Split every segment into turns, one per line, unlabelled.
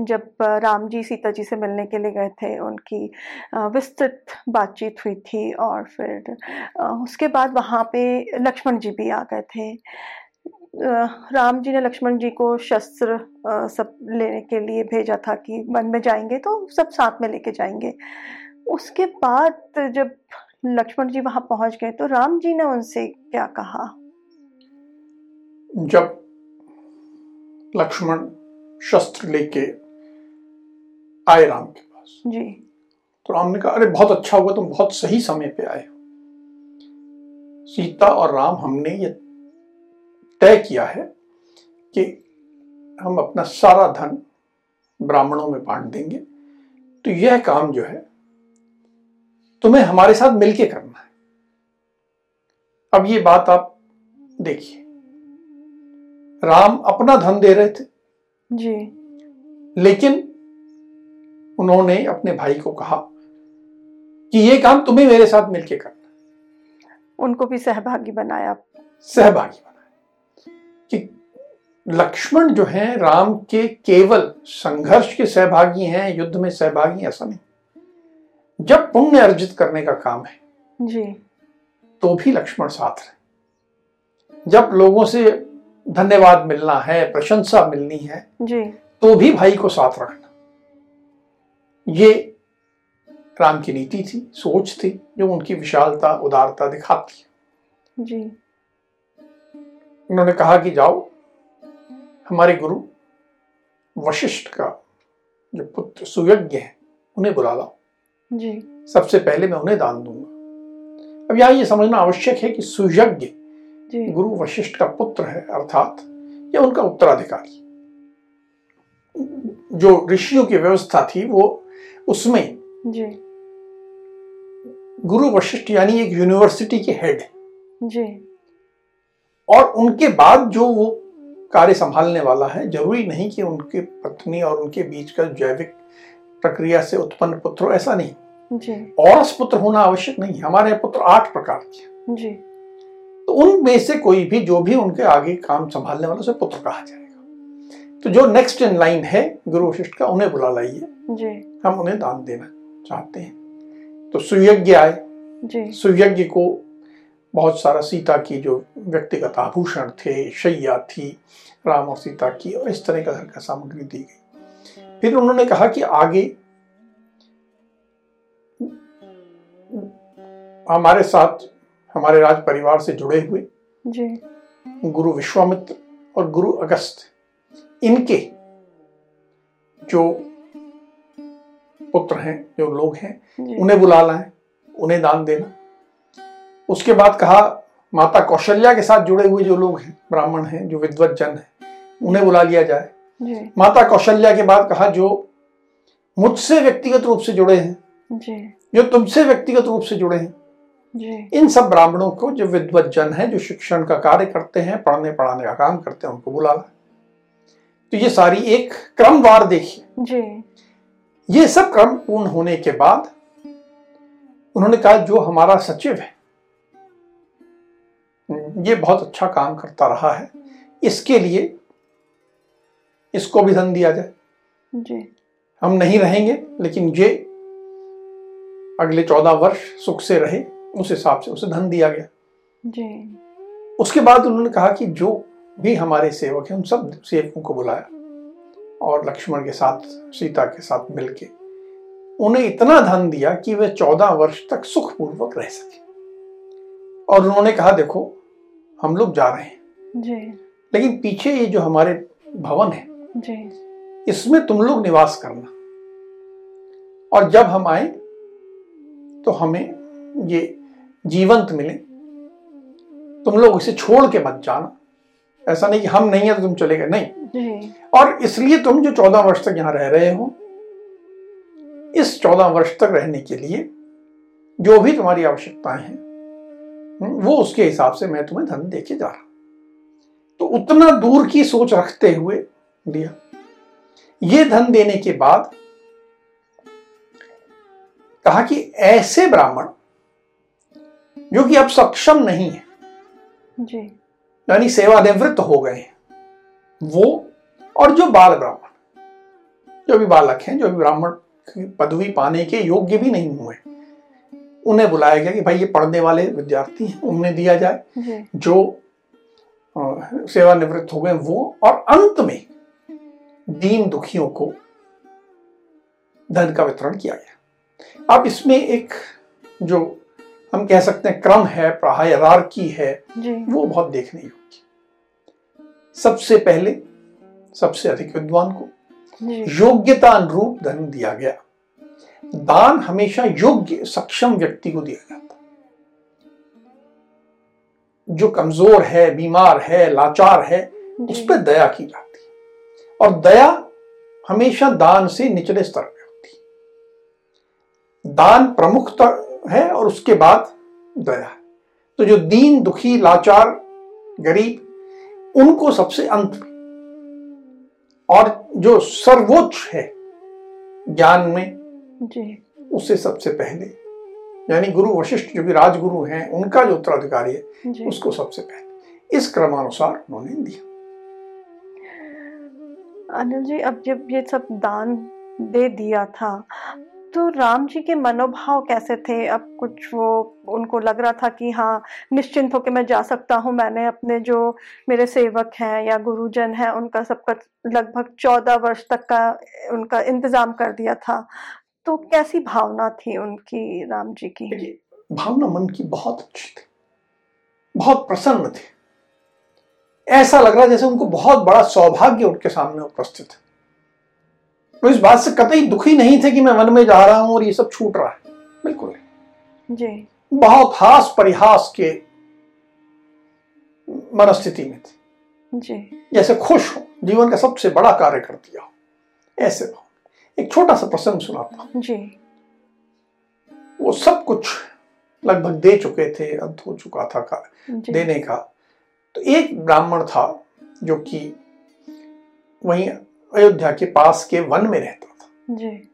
जब राम जी सीता जी से मिलने के लिए गए थे, उनकी विस्तृत बातचीत हुई थी और फिर उसके बाद वहाँ पे लक्ष्मण जी भी आ गए थे। राम जी ने लक्ष्मण जी को शस्त्र सब लेने के लिए भेजा था कि वन में जाएँगे तो सब साथ में लेके जाएँगे। उसके बाद जब लक्ष्मण जी वहाँ पहुँच गए तो राम जी ने उनसे क्या कहा?
जब लक्ष्मण शस्त्र लेके आए राम के पास।
जी।
तो राम ने कहा अरे बहुत अच्छा हुआ तुम बहुत सही समय पे आए सीता और राम हमने ये तय किया है कि हम अपना सारा धन ब्राह्मणों में बांट देंगे। तो यह काम जो है तुम्हें हमारे साथ मिलके करना है। अब ये बात आप देखिए। राम अपना धन दे रहे थे।
जी।
लेकिन उन्होंने अपने भाई को कहा कि ये काम तुम्हें मेरे साथ मिलके करना
उनको भी सहभागी बनाया।
सहभागी बनाया। कि लक्ष्मण जो है राम के केवल संघर्ष के सहभागी हैं युद्ध में सहभागी ऐसा नहीं। जब पुण्य अर्जित करने का काम है
जी।
तो भी लक्ष्मण साथ रहे। जब लोगों से धन्यवाद मिलना है प्रशंसा मिलनी है
जी।
तो भी भाई को साथ रखना। ये राम की नीति थी सोच थी जो उनकी विशालता उदारता दिखाती है।
जी।
उन्होंने कहा कि जाओ हमारे गुरु वशिष्ठ का जो पुत्र सुयज्ञ है उन्हें बुला लाओ।
जी।
सबसे पहले मैं उन्हें दान दूँगा। अब यहाँ ये समझना आवश्यक है कि सुयज्ञ गुरु वशिष्ठ का पुत्र है अर्थात यह उनका उत्तराधिकारी। जो ऋषियों की व्यवस्था थी वो उसमें
जी।
गुरु वशिष्ठ यानी एक यूनिवर्सिटी के हेड
जी।
और उनके बाद जो वो कार्य संभालने वाला है ज़रूरी नहीं कि उनके पत्नी और उनके बीच का जैविक प्रक्रिया से उत्पन्न पुत्र ऐसा नहीं।
जी।
और पुत्र होना आवश्यक नहीं हमारे पुत्र आठ प्रकार के
जी।
तो उनमें से कोई भी जो भी उनके आगे काम संभालने वाला उसे पुत्र कहा जाएगा। तो जो नेक्स्ट इन लाइन है गुरु वशिष्ठ का उन्हें बुला लाइए। हम उन्हें दान देना चाहते हैं। तो सुयज्ञ आए। सुयज्ञ को बहुत सारा सीता की जो व्यक्तिगत आभूषण थे शैया थी राम और सीता की और इस तरह का घर का सामग्री दी गई। फिर उन्होंने कहा कि आगे हमारे साथ हमारे राज परिवार से जुड़े हुए
जी।
गुरु विश्वामित्र और गुरु अगस्त इनके जो पुत्र हैं जो लोग हैं उन्हें बुला लाएँ उन्हें दान देना। उसके बाद कहा माता कौशल्या के साथ जुड़े हुए जो लोग हैं ब्राह्मण हैं जो विद्वत जन हैं उन्हें बुला लिया जाए।
जी।
माता कौशल्या के बाद कहा जो मुझसे व्यक्तिगत रूप से जुड़े हैं
जी।
जो तुमसे व्यक्तिगत रूप से जुड़े हैं इन सब ब्राह्मणों को जो विद्वत जन है जो शिक्षण का कार्य करते हैं पढ़ने पढ़ाने का काम करते हैं उनको बुला ला तो ये सारी एक क्रमवार देखिए। ये सब क्रम पूर्ण होने के बाद उन्होंने कहा जो हमारा सचिव है ये बहुत अच्छा काम करता रहा है इसके लिए इसको भी धन दिया जाए।
जी।
हम नहीं रहेंगे लेकिन ये अगले चौदह वर्ष सुख से रहे। उस हिसाब से उसे धन दिया गया।
जी।
उसके बाद उन्होंने कहा कि जो भी हमारे सेवक हैं उन सब सेवकों को बुलाया और लक्ष्मण के साथ सीता के साथ मिलके उन्हें इतना धन दिया कि वे चौदह वर्ष तक सुखपूर्वक रह सके। और उन्होंने कहा देखो हम लोग जा रहे हैं।
जी।
लेकिन पीछे ये जो हमारे भवन है
जी।
इसमें तुम लोग निवास करना। और जब हम आए तो हमें ये जीवंत मिले। तुम लोग इसे छोड़ के मत जाना। ऐसा नहीं कि हम नहीं है तो तुम चले गए। नहीं। और इसलिए तुम जो चौदह वर्ष तक यहाँ रह रहे हो इस चौदह वर्ष तक रहने के लिए जो भी तुम्हारी आवश्यकताएँ हैं हम्म, वो उसके हिसाब से मैं तुम्हें धन देके जा रहा तो उतना दूर की सोच रखते हुए दिया ये धन देने के बाद कहा कि ऐसे ब्राह्मण जो कि अब सक्षम नहीं है।
जी।
यानी सेवानिवृत्त हो गए हैं। वो और जो बाल ब्राह्मण जो भी बालक हैं जो भी ब्राह्मण पदवी पाने के योग्य भी नहीं हुए उन्हें बुलाया गया कि भाई ये पढ़ने वाले विद्यार्थी हैं उन्हें दिया जाए।
जो।
सेवानिवृत्त हो गए वो और अंत में दीन दुखियों को धन का वितरण किया गया। अब इसमें एक जो हम कह सकते हैं क्रम है हायरार्की है
जी।
वो बहुत देखने योग्य सबसे पहले सबसे अधिक विद्वान को योग्यता अनुरूप धन दिया गया। दान हमेशा योग्य सक्षम व्यक्ति को दिया जाता जो कमज़ोर है बीमार है लाचार है उस पर दया की जाती है। और दया हमेशा दान से निचले स्तर पे होती है। दान प्रमुखता है और उसके बाद दया तो जो दीन दुखी लाचार गरीब उनको सबसे अंत। और जो सर्वोच्च है ज्ञान में
जी।
उससे सबसे पहले। यानी गुरु वशिष्ठ जो भी राजगुरु हैं उनका जो उत्तराधिकारी है उसको सबसे पहले। इस क्रमानुसार उन्होंने दिया।
अनिल जी अब जब ये सब दान दे दिया था तो राम जी के मनोभाव कैसे थे? अब कुछ वो, उनको लग रहा था कि हाँ निश्चिंत होकर मैं जा सकता हूँ। मैंने अपने जो मेरे सेवक हैं या गुरुजन हैं, उनका सबका लगभग चौदह वर्ष तक का उनका इंतज़ाम कर दिया था। तो कैसी भावना थी उनकी राम जी की?
भावना मन की बहुत अच्छी थी। बहुत प्रसन्न थे। ऐसा लग रहा जैसे उनको बहुत बड़ा सौभाग्य उनके सामने उपस्थित है। वो इस बात से कतई दुखी नहीं थे कि मैं वन में जा रहा हूँ और ये सब छूट रहा है। बिल्कुल।
जी।
बहुत हास परिहास के मनस्थिति में थे।
जी।
जैसे खुश हो जीवन का सबसे बड़ा कार्य कर दिया हो। ऐसे एक छोटा सा प्रसंग सुनाता हूँ।
जी।
वो सब कुछ लगभग दे चुके थे अंत हो चुका था का देने का। तो एक ब्राह्मण था जो कि वहीं अयोध्या के पास के वन में रहता था।
जी।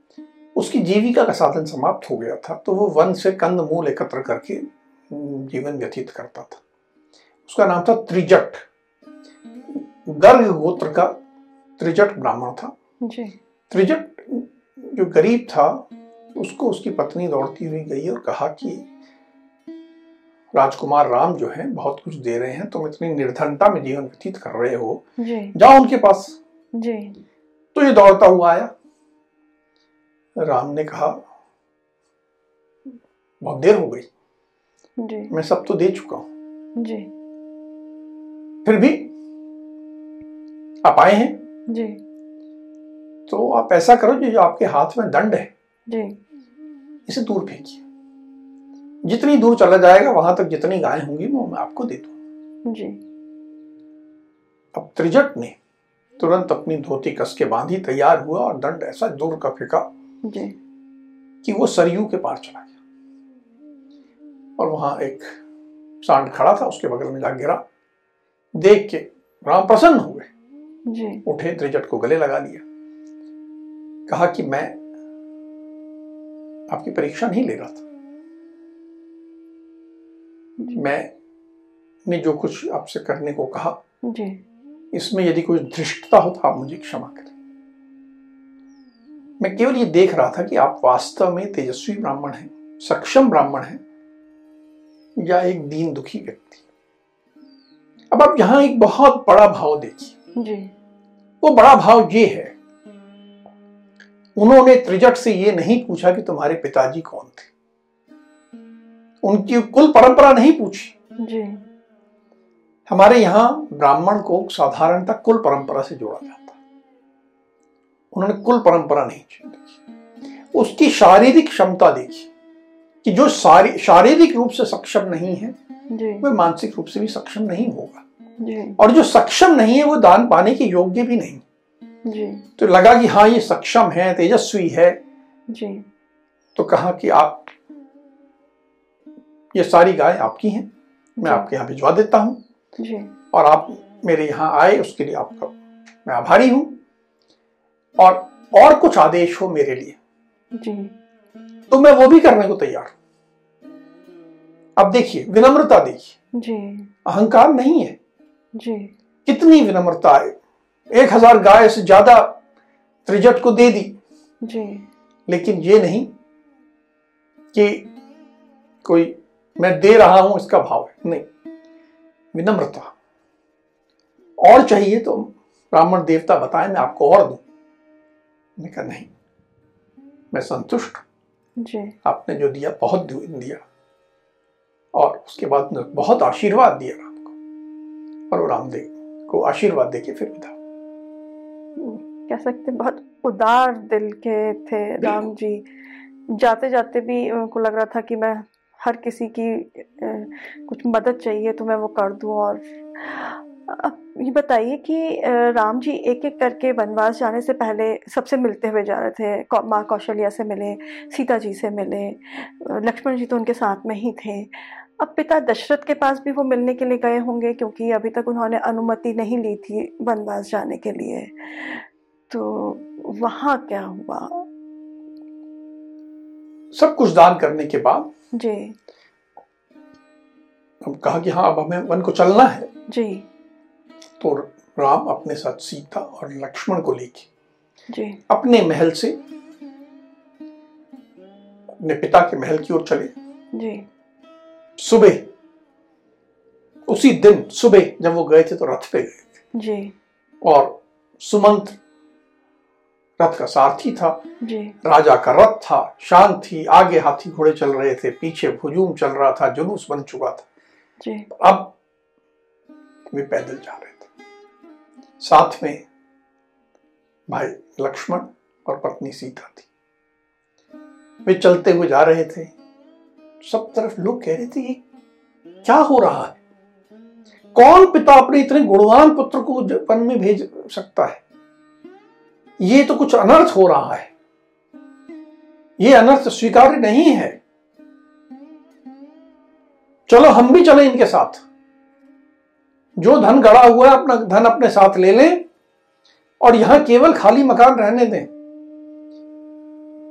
उसकी जीविका का साधन समाप्त हो गया था तो वो वन से कंद मूल एकत्र करके जीवन व्यतीत करता था। उसका नाम था त्रिजट। गर्ग गोत्र का त्रिजट ब्राह्मण था।
जी।
त्रिजट जो गरीब था उसको उसकी पत्नी दौड़ती हुई गई और कहा कि राजकुमार राम जो है बहुत कुछ दे रहे हैं तुम इतनी निर्धनता में जीवन व्यतीत कर रहे हो।
जी।
जाओ उनके पास।
जी।
तो ये दौड़ता हुआ आया। राम ने कहा बहुत देर हो गई।
जी।
मैं सब तो दे चुका हूँ।
जी।
फिर भी आप आए हैं?
जी।
तो आप ऐसा करो जो जो आपके हाथ में दंड है।
जी।
इसे दूर फेंकिए। जितनी दूर चला जाएगा वहाँ तक जितनी गायें होंगी वो मैं आपको दे दूँ
जी।
अब त्रिजट ने तुरंत अपनी धोती कस के बांधी तैयार हुआ और दंड ऐसा दूर का फेंका कि वो सरयू के पार चला गया। और वहाँ एक सांड खड़ा था उसके बगल में जा गिरा। देख के राम प्रसन्न हो गए
जी।
उठे त्रिजट को गले लगा लिया कहा कि मैं आपकी परीक्षा नहीं ले रहा था। मैं ने जो कुछ आपसे करने को कहा
जी।
इसमें यदि कोई धृष्टता हो तो आप मुझे क्षमा करें। मैं केवल ये देख रहा था कि आप वास्तव में तेजस्वी ब्राह्मण हैं सक्षम ब्राह्मण हैं या एक दीन दुखी व्यक्ति। अब आप यहाँ एक बहुत बड़ा भाव देखिए। वो बड़ा भाव ये है उन्होंने त्रिजट से ये नहीं पूछा कि तुम्हारे पिताजी कौन थे। उनकी कुल परंपरा नहीं पूछी।
जी।
हमारे यहाँ ब्राह्मण को साधारणतः कुल परंपरा से जोड़ा जाता है। उन्होंने कुल परंपरा नहीं देखी उसकी शारीरिक क्षमता देखी कि जो शारीरिक रूप से सक्षम नहीं है वह मानसिक रूप से भी सक्षम नहीं होगा। और जो सक्षम नहीं है वो दान पाने के योग्य भी नहीं।
जी।
तो लगा कि हाँ ये सक्षम है तेजस्वी है।
जी।
तो कहा कि आप ये सारी गाय आपकी हैं मैं आपके यहाँ भिजवा देता हूँ।
जी।
और आप मेरे यहाँ आए उसके लिए आपका मैं आभारी हूँ। और और कुछ आदेश हो मेरे लिए।
जी।
तो मैं वो भी करने को तैयार अब देखिए विनम्रता देखिए।
जी।
अहंकार नहीं है।
जी।
कितनी विनम्रता है। एक हज़ार गाय से ज़्यादा त्रिजट को दे दी।
जी।
लेकिन ये नहीं कि कोई मैं दे रहा हूँ इसका भाव है। नहीं। विनम्रता। और चाहिए तो ब्राह्मण देवता बताए मैं आपको और दूँ। मैंने कहा नहीं मैं संतुष्ट
जी।
आपने जो दिया बहुत दिया। और उसके बाद बहुत आशीर्वाद दिया राम को। और वो रामदेव को आशीर्वाद देके फिर विदा
कह सकते बहुत उदार दिल के थे राम जी। जाते जाते भी उनको लग रहा था कि मैं हर किसी की कुछ मदद चाहिए तो मैं वो कर दूँ और अब ये बताइए कि राम जी एक एक करके वनवास जाने से पहले सबसे मिलते हुए जा रहे थे माँ कौशल्या से मिले, सीता जी से मिले लक्ष्मण जी तो उनके साथ में ही थे। अब पिता दशरथ के पास भी वो मिलने के लिए गए होंगे क्योंकि अभी तक उन्होंने अनुमति नहीं ली थी वनवास जाने के लिए। तो वहाँ क्या हुआ?
सब कुछ दान करने के बाद
जी।
हम कहा कि हाँ अब हमें वन को चलना है।
जी।
तो राम अपने साथ सीता और लक्ष्मण को लेके
जी।
अपने महल से अपने पिता के महल की ओर चले।
जी।
सुबह उसी दिन सुबह जब वो गए थे तो रथ पे गए थे।
जी।
और सुमंत रथ का सारथी था।
जी।
राजा का रथ था। शांत थी। आगे हाथी घोड़े चल रहे थे। पीछे हुजूम चल रहा था। जुलूस बन चुका था।
जी।
अब वे पैदल जा रहे थे। साथ में भाई लक्ष्मण और पत्नी सीता थी। वे चलते हुए जा रहे थे। सब तरफ़ लोग कह रहे थे ये क्या हो रहा है? कौन पिता अपने इतने गुणवान पुत्र को वन में भेज सकता है? ये तो कुछ अनर्थ हो रहा है। ये अनर्थ स्वीकार्य नहीं है। चलो, हम भी चले इनके साथ। जो धन गड़ा हुआ है, अपना धन अपने साथ ले लें और यहाँ केवल खाली मकान रहने दें।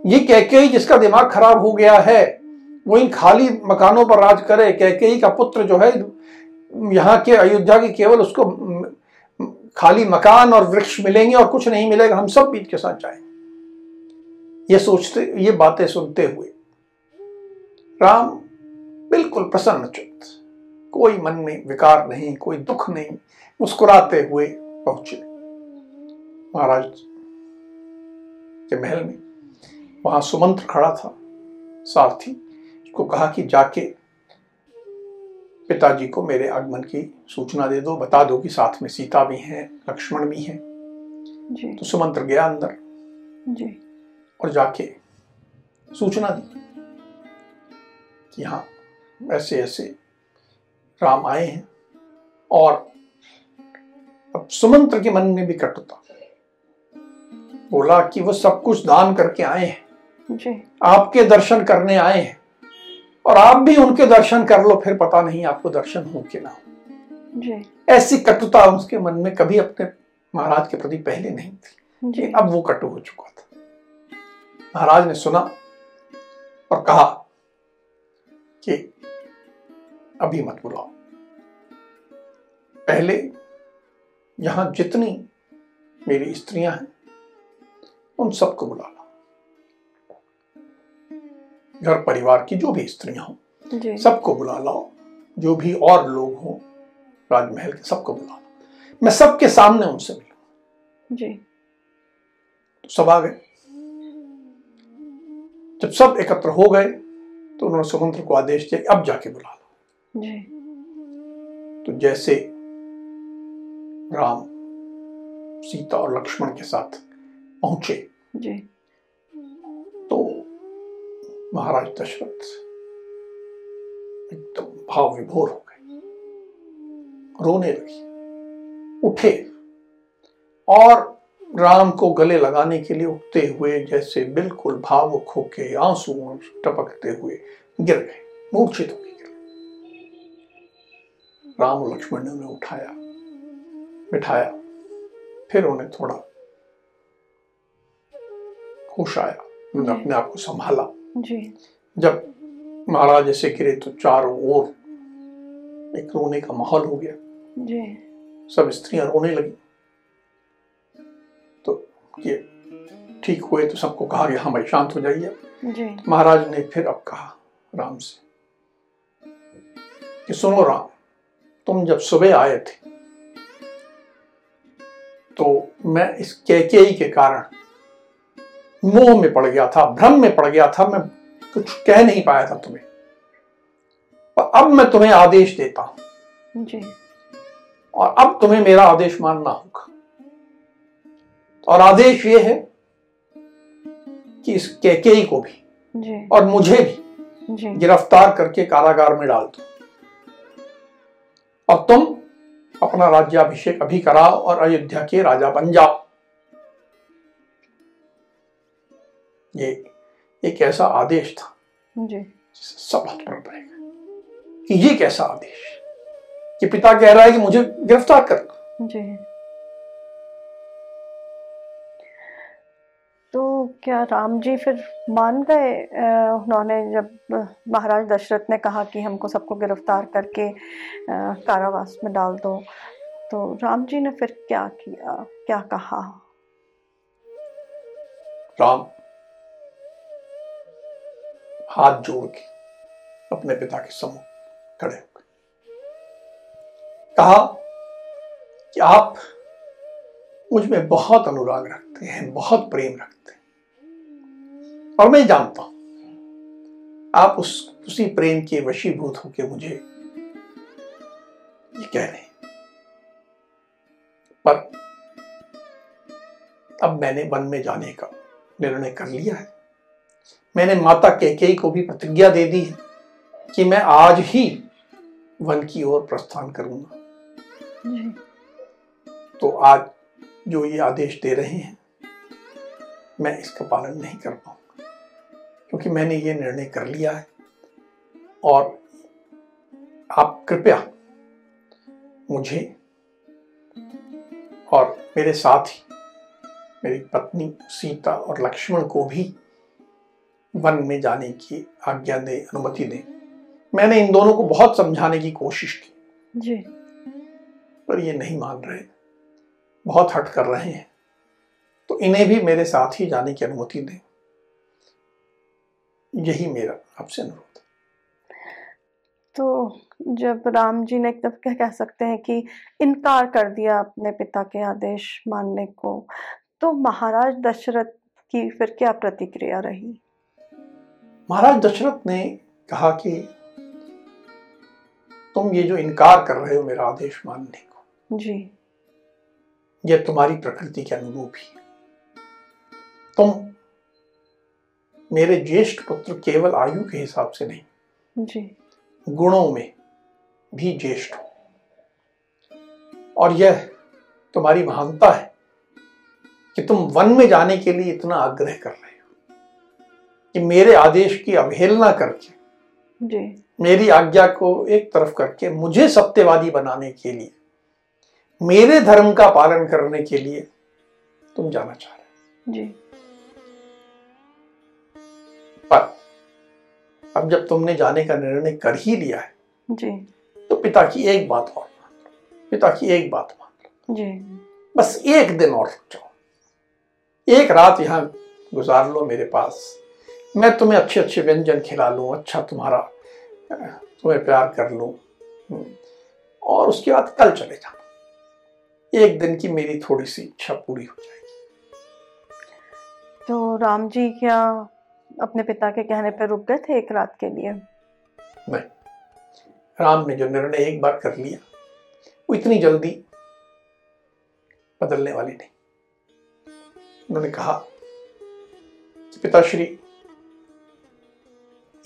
ये कैकेयी जिसका दिमाग खराब हो गया है, वो इन खाली मकानों पर राज करे। कैकेयी का पुत्र जो है, यहाँ के अयोध्या के केवल उसको खाली मकान और वृक्ष मिलेंगे और कुछ नहीं मिलेगा, हम सब बीच के साथ जाएँगे। ये सोचते, ये बातें सुनते हुए राम बिल्कुल प्रसन्न चित्त, कोई मन में विकार नहीं, कोई दुख नहीं, मुस्कुराते हुए पहुँचे। महाराज के महल में वहाँ सुमंत्र खड़ा था, सारथी उसको कहा कि जाके पिताजी को मेरे आगमन की सूचना दे दो बता दो कि साथ में सीता भी हैं लक्ष्मण भी हैं।
जी।
तो सुमंत्र गया अंदर
जी।
और जाके सूचना दी कि हाँ ऐसे ऐसे राम आए हैं और अब सुमंत्र के मन में भी कटुता। बोला कि वो सब कुछ दान करके आए हैं।
जी।
आपके दर्शन करने आए हैं। और आप भी उनके दर्शन कर लो फिर पता नहीं आपको दर्शन हो कि ना हो। ऐसी कटुता उसके मन में कभी अपने महाराज के प्रति पहले नहीं थी।
जी।
अब वो कटु हो चुका था। महाराज ने सुना और कहा कि अभी मत बुलाओ। पहले यहाँ जितनी मेरी स्त्रियाँ हैं उन सबको बुला लो। घर परिवार की जो भी स्त्रियाँ हों सबको बुला लाओ। जो भी और लोग हों राजमहल के सबको बुला लो मैं सबके सामने उनसे मिलूं।
जी।
तो सब आ गए। जब सब एकत्र हो गए तो उन्होंने सुमंत्र को आदेश दिया अब जाके बुला लो
जी।
तो जैसे राम सीता और लक्ष्मण के साथ पहुँचे
जी।
महाराज दशरथ एकदम भाव विभोर हो गए। रोने लगे। उठे। और राम को गले लगाने के लिए उठते हुए जैसे बिल्कुल भावुक होके आँसू टपकते हुए गिर गए। मूर्छित हो गए। राम और लक्ष्मण ने उन्हें उठाया बिठाया। फिर उन्हें थोड़ा होश आया। उन्होंने अपने आप को संभाला।
जी।
जब महाराज ऐसे गिरे तो चारों ओर एक रोने का माहौल हो गया।
जी।
सब स्त्रियाँ रोने लगी। तो ये ठीक हुए तो सबको कहा गया हाँ भाई शांत हो जाइए।
जी।
महाराज ने फिर अब कहा राम से कि सुनो राम तुम जब सुबह आए थे तो मैं इस कैकेयी के कारण मोह में पड़ गया था भ्रम में पड़ गया था मैं कुछ कह नहीं पाया था तुम्हें। पर अब मैं तुम्हें आदेश देता हूँ।
जी।
और अब तुम्हें मेरा आदेश मानना होगा। और आदेश ये है कि इस कैकेयी को भी
जी।
और मुझे भी
जी।
गिरफ़्तार करके कारागार में डाल दो। और तुम अपना राज्याभिषेक अभी कराओ और अयोध्या के राजा बन जाओ। ये एक ऐसा आदेश था?
जी।
सब पर पड़ेगा। कि ये कैसा आदेश? कि पिता कह रहा है कि मुझे गिरफ़्तार कर
जी। तो क्या राम जी फिर मान गए? उन्होंने जब महाराज दशरथ ने कहा कि हमको सबको गिरफ़्तार करके कारावास में डाल दो तो राम जी ने फिर क्या किया? क्या कहा?
राम हाथ जोड़ के अपने पिता के सम्मुख खड़े हो गए। कहा कि आप मुझमें बहुत अनुराग रखते हैं, बहुत प्रेम रखते हैं। और मैं जानता हूँ, आप उस, उसी प्रेम के वशीभूत होकर मुझे ये कह रहे पर अब मैंने वन में जाने का निर्णय कर लिया है। मैंने माता कैकेयी को भी प्रतिज्ञा दे दी है कि मैं आज ही वन की ओर प्रस्थान करूँगा। तो आज जो ये आदेश दे रहे हैं, मैं इसका पालन नहीं कर पाऊँगा, क्योंकि मैंने ये निर्णय कर लिया है। और आप कृपया मुझे और मेरे साथ ही मेरी पत्नी सीता और लक्ष्मण को भी वन में जाने की आज्ञा दे अनुमति दें। मैंने इन दोनों को बहुत समझाने की कोशिश की।
जी।
पर ये नहीं मान रहे। बहुत हट कर रहे हैं। तो इन्हें भी मेरे साथ ही जाने की अनुमति दें। यही मेरा आपसे अनुरोध
तो जब राम जी ने एक दफ़ा कह सकते हैं कि इनकार कर दिया अपने पिता के आदेश मानने को तो महाराज दशरथ की फिर क्या प्रतिक्रिया रही?
महाराज दशरथ ने कहा कि तुम ये जो इनकार कर रहे हो मेरा आदेश मानने को
जी।
यह तुम्हारी प्रकृति के अनुरूप ही तुम मेरे ज्येष्ठ पुत्र केवल आयु के हिसाब से नहीं
जी।
गुणों में भी ज्येष्ठ हो। और यह तुम्हारी महानता है कि तुम वन में जाने के लिए इतना आग्रह कर रहे कि मेरे आदेश की अवहेलना करके
जी।
मेरी आज्ञा को एक तरफ़ करके मुझे सत्यवादी बनाने के लिए मेरे धर्म का पालन करने के लिए तुम जाना चाह रहे
जी।
हो पर अब जब तुमने जाने का निर्णय कर ही लिया है
जी।
तो पिता की एक बात और मान लो पिता की एक बात मान लो।
जी।
बस एक दिन और रुक जाओ। एक रात यहाँ गुजार लो मेरे पास मैं तुम्हें अच्छे अच्छे व्यंजन खिला लूँ अच्छा तुम्हारा तुम्हें प्यार कर लूँ हम्म, और उसके बाद कल चले जाना। एक दिन की मेरी थोड़ी सी इच्छा पूरी हो जाएगी।
तो राम जी क्या अपने पिता के कहने पर रुक गए थे एक रात के लिए?
नहीं। राम ने जो निर्णय एक बार कर लिया वो इतनी जल्दी बदलने वाली नहीं। उन्होंने कहा पिताश्री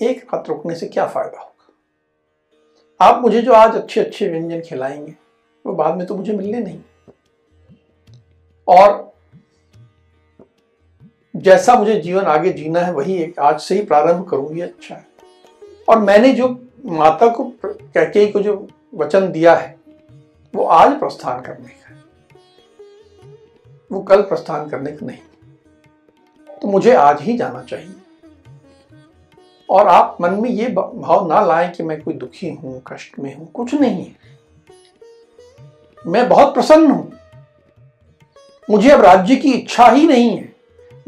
एक रात रोकने से क्या फ़ायदा होगा? आप मुझे जो आज अच्छे अच्छे व्यंजन खिलाएँगे, वो बाद में तो मुझे मिलने नहीं। और जैसा मुझे जीवन आगे जीना है, वही एक आज से ही प्रारंभ करूँगी अच्छा है। और मैंने जो माता को कैके को जो वचन दिया है, वो आज प्रस्थान करने का वो कल प्रस्थान करने का नहीं। तो मुझे आज ही जाना चाहिए। और आप मन में ये भाव ना लाएँ कि मैं कोई दुखी हूँ, कष्ट में हूँ, कुछ नहीं है। मैं बहुत प्रसन्न हूँ। मुझे अब राज्य की इच्छा ही नहीं है।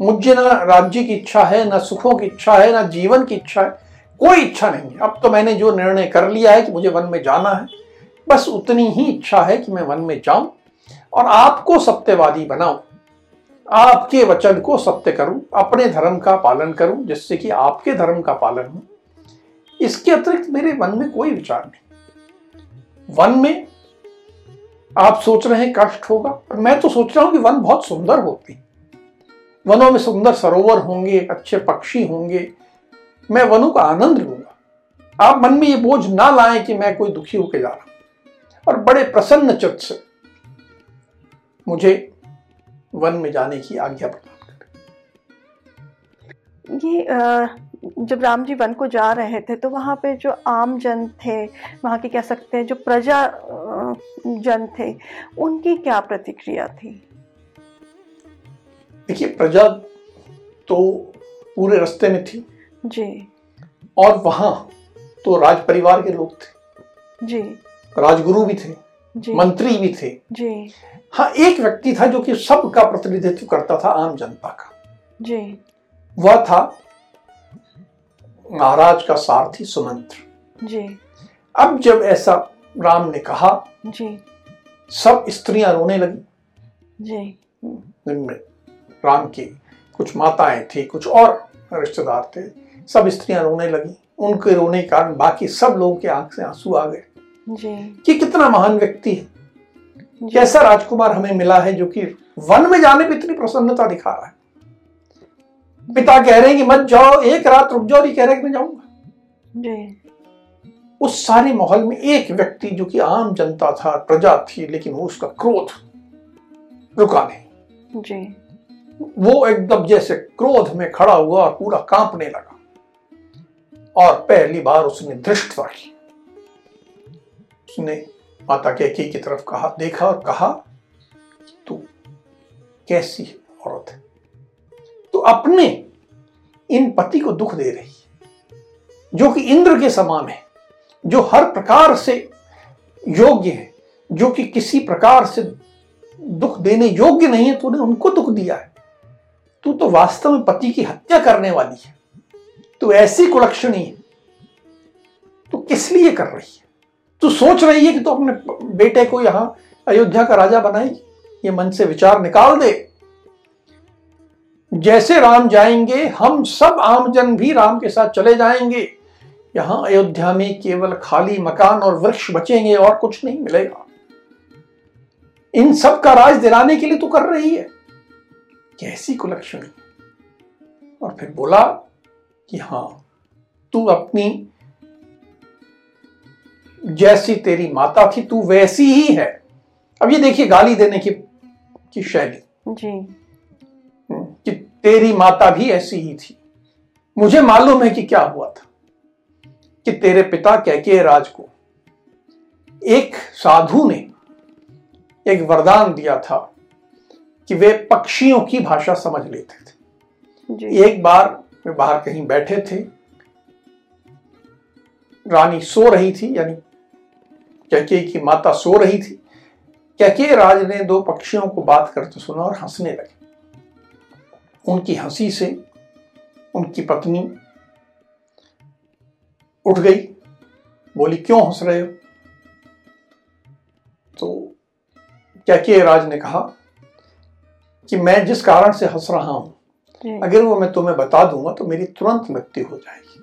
मुझे ना राज्य की इच्छा है, ना सुखों की इच्छा है, ना जीवन की इच्छा है, कोई इच्छा नहीं है। अब तो मैंने जो निर्णय कर लिया है कि मुझे वन में जाना है, बस उतनी ही इच्छा है कि मैं वन में जाऊँ और आपको सत्यवादी बनाऊँ। आपके वचन को सत्य करूँ, अपने धर्म का पालन करूँ, जिससे कि आपके धर्म का पालन हो, इसके अतिरिक्त मेरे मन में कोई विचार नहीं। वन में आप सोच रहे हैं कष्ट होगा, पर मैं तो सोच रहा हूँ कि वन बहुत सुंदर होती। वनों में सुंदर सरोवर होंगे, अच्छे पक्षी होंगे, मैं वनों का आनंद लूँगा। आप मन में ये बोझ ना लाएँ कि मैं कोई दुखी होकर जा रहा और बड़े प्रसन्न चित्त से मुझे वन में जाने की आज्ञा प्रदान
करें ये जब राम जी वन को जा रहे थे तो वहाँ पे जो आम जन थे वहाँ के कह सकते हैं जो प्रजा जन थे उनकी क्या प्रतिक्रिया थी?
देखिए प्रजा तो पूरे रास्ते में थी।
जी।
और वहाँ तो राज परिवार के लोग थे।
जी।
राजगुरु भी थे। मंत्री भी थे।
जी।
हाँ एक व्यक्ति था जो कि सबका प्रतिनिधित्व करता था आम जनता का।
जी।
वह था महाराज का सारथी सुमंत्र।
जी।
अब जब ऐसा राम ने कहा
जी।
सब स्त्रियाँ रोने लगी।
जी।
राम की कुछ माताएँ थी कुछ और रिश्तेदार थे सब स्त्रियाँ रोने लगी। उनके रोने के कारण बाकी सब लोगों के आँख से आँसू आ गए।
जी।
कि कितना महान व्यक्ति है। कैसा राजकुमार हमें मिला है जो कि वन में जाने पर इतनी प्रसन्नता दिखा रहा है। पिता कह रहे हैं कि मत जाओ एक रात रुक जाओ ये कह रहे हैं कि मैं जाऊँगा। उस सारे माहौल में एक व्यक्ति जो कि आम जनता था प्रजा थी लेकिन वो उसका क्रोध रुका नहीं
जी।
वो एकदम जैसे क्रोध में खड़ा हुआ और पूरा कांपने लगा। और पहली बार उसने धृष्टता की उसने माता कैकी की तरफ़ कहा, देखा और कहा, तू कैसी औरत है? तो अपने इन पति को दुख दे रही है, जो कि इंद्र के समान है, जो हर प्रकार से योग्य है, जो कि किसी प्रकार से दुख देने योग्य नहीं है, तूने उनको दुख दिया है। तू तो वास्तव में पति की हत्या करने वाली है। तू ऐसी कुलक्षणी है। तू किस लिए कर रही है? तू सोच रही है कि तू अपने बेटे को यहाँ अयोध्या का राजा बनाएगी ये मन से विचार निकाल दे। जैसे राम जाएँगे, हम सब आमजन भी राम के साथ चले जाएँगे। यहाँ अयोध्या में केवल खाली मकान और वृक्ष बचेंगे और कुछ नहीं मिलेगा। इन सब का राज दिलाने के लिए तू कर रही है। कैसी कुलक्षणी। और फिर बोला कि हाँ, तू अपनी जैसी तेरी माता थी तू वैसी ही है। अब ये देखिए गाली देने की की शैली।
जी।
कि तेरी माता भी ऐसी ही थी। मुझे मालूम है कि क्या हुआ था कि तेरे पिता कैके राज को एक साधु ने एक वरदान दिया था कि वे पक्षियों की भाषा समझ लेते थे।
जी।
एक बार वे बाहर कहीं बैठे थे रानी सो रही थी यानी कैके की माता सो रही थी? कैके राज ने दो पक्षियों को बात करते सुना और हंसने लगे? उनकी हँसी से उनकी पत्नी उठ गई। बोली क्यों हंस रहे हो? तो कैके राज ने कहा कि मैं जिस कारण से हंस रहा हूँ अगर वो मैं तुम्हें बता दूँगा तो मेरी तुरंत मृत्यु हो जाएगी।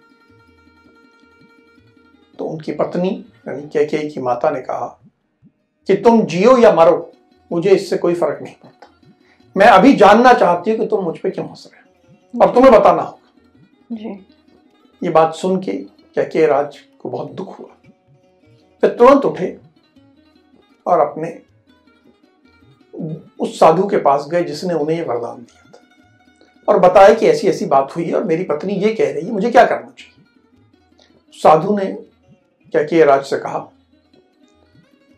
तो उनकी पत्नी यानी कैकेयी की माता ने कहा कि तुम जियो या मरो मुझे इससे कोई फ़र्क नहीं पड़ता। मैं अभी जानना चाहती हूँ कि तुम मुझ पर क्यों हंस रहे हो। और तुम्हें बताना होगा।
जी।
ये बात सुन के कैके राज को बहुत दुख हुआ। फिर तुरंत उठे और अपने उस साधु के पास गए जिसने उन्हें ये वरदान दिया था। और बताया कि ऐसी ऐसी बात हुई है और मेरी पत्नी ये कह रही है मुझे क्या करना चाहिए? साधु ने क्या किया राज से कहा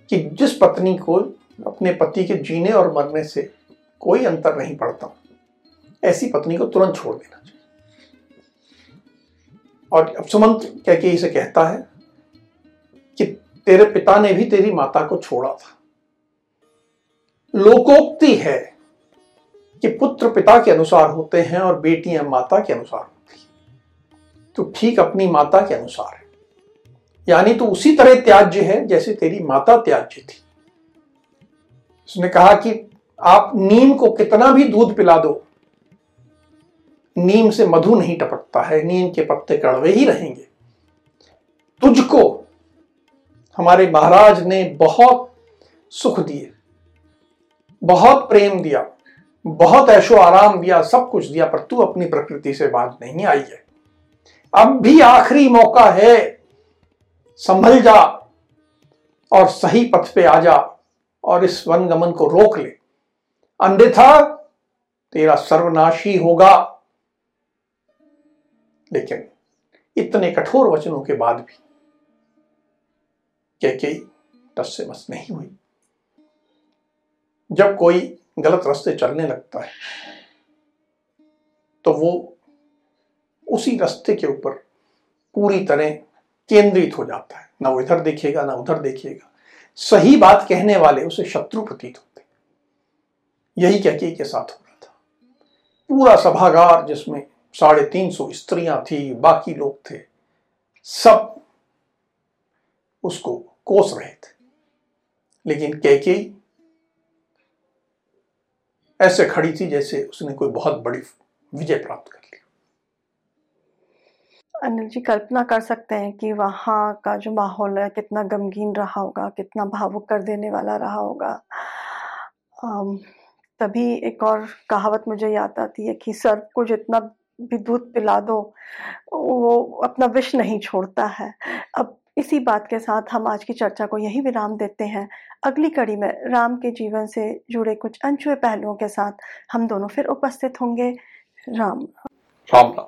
कि जिस पत्नी को अपने पति के जीने और मरने से कोई अंतर नहीं पड़ता, ऐसी पत्नी को तुरंत छोड़ देना चाहिए। और अब सुमंत क्या कि इसे कहता है कि तेरे पिता ने भी तेरी माता को छोड़ा था। लोकोक्ति है कि पुत्र पिता के अनुसार होते हैं और बेटियाँ माता के अनुसार होती तो ठीक अपनी माता के अनुसार है। यानी तो उसी तरह त्याज्य है जैसे तेरी माता त्याज्य थी। उसने कहा कि आप नीम को कितना भी दूध पिला दो, नीम से मधु नहीं टपकता है, नीम के पत्ते कड़वे ही रहेंगे। तुझको हमारे महाराज ने बहुत सुख दिए, बहुत प्रेम दिया, बहुत ऐशो आराम दिया, सब कुछ दिया, पर तू अपनी प्रकृति से बात नहीं आई है। अब भी आखिरी मौका है संभल जा और सही पथ पे आ जा और इस वन गमन को रोक ले। अन्यथा तेरा सर्वनाशी होगा। लेकिन इतने कठोर वचनों के बाद भी के टस से मस नहीं हुई। जब कोई गलत रास्ते चलने लगता है तो वो उसी रास्ते के ऊपर पूरी तरह केंद्रित हो जाता है। ना इधर देखेगा ना उधर देखिएगा। सही बात कहने वाले उसे शत्रु प्रतीत होते यही कैके के साथ हो रहा था। पूरा सभागार जिसमें साढ़े तीन सौ स्त्रियाँ थी, बाकी लोग थे, सब उसको कोस रहे थे। लेकिन कैके ऐसे खड़ी थी जैसे उसने कोई बहुत बड़ी विजय प्राप्त कर ली।
अनिल जी कल्पना कर सकते हैं कि वहाँ का जो माहौल है, कितना गमगीन रहा होगा, कितना भावुक कर देने वाला रहा होगा। तभी एक और कहावत मुझे याद आती है कि सर्व को जितना भी दूध पिला दो, वो अपना विष नहीं छोड़ता है। अब इसी बात के साथ हम आज की चर्चा को यही विराम देते हैं। अगली कड़ी में राम के जीवन से जुड़े कुछ अनछुए पहलुओं के साथ हम दोनों फिर उपस्थित होंगे।
राम। राम।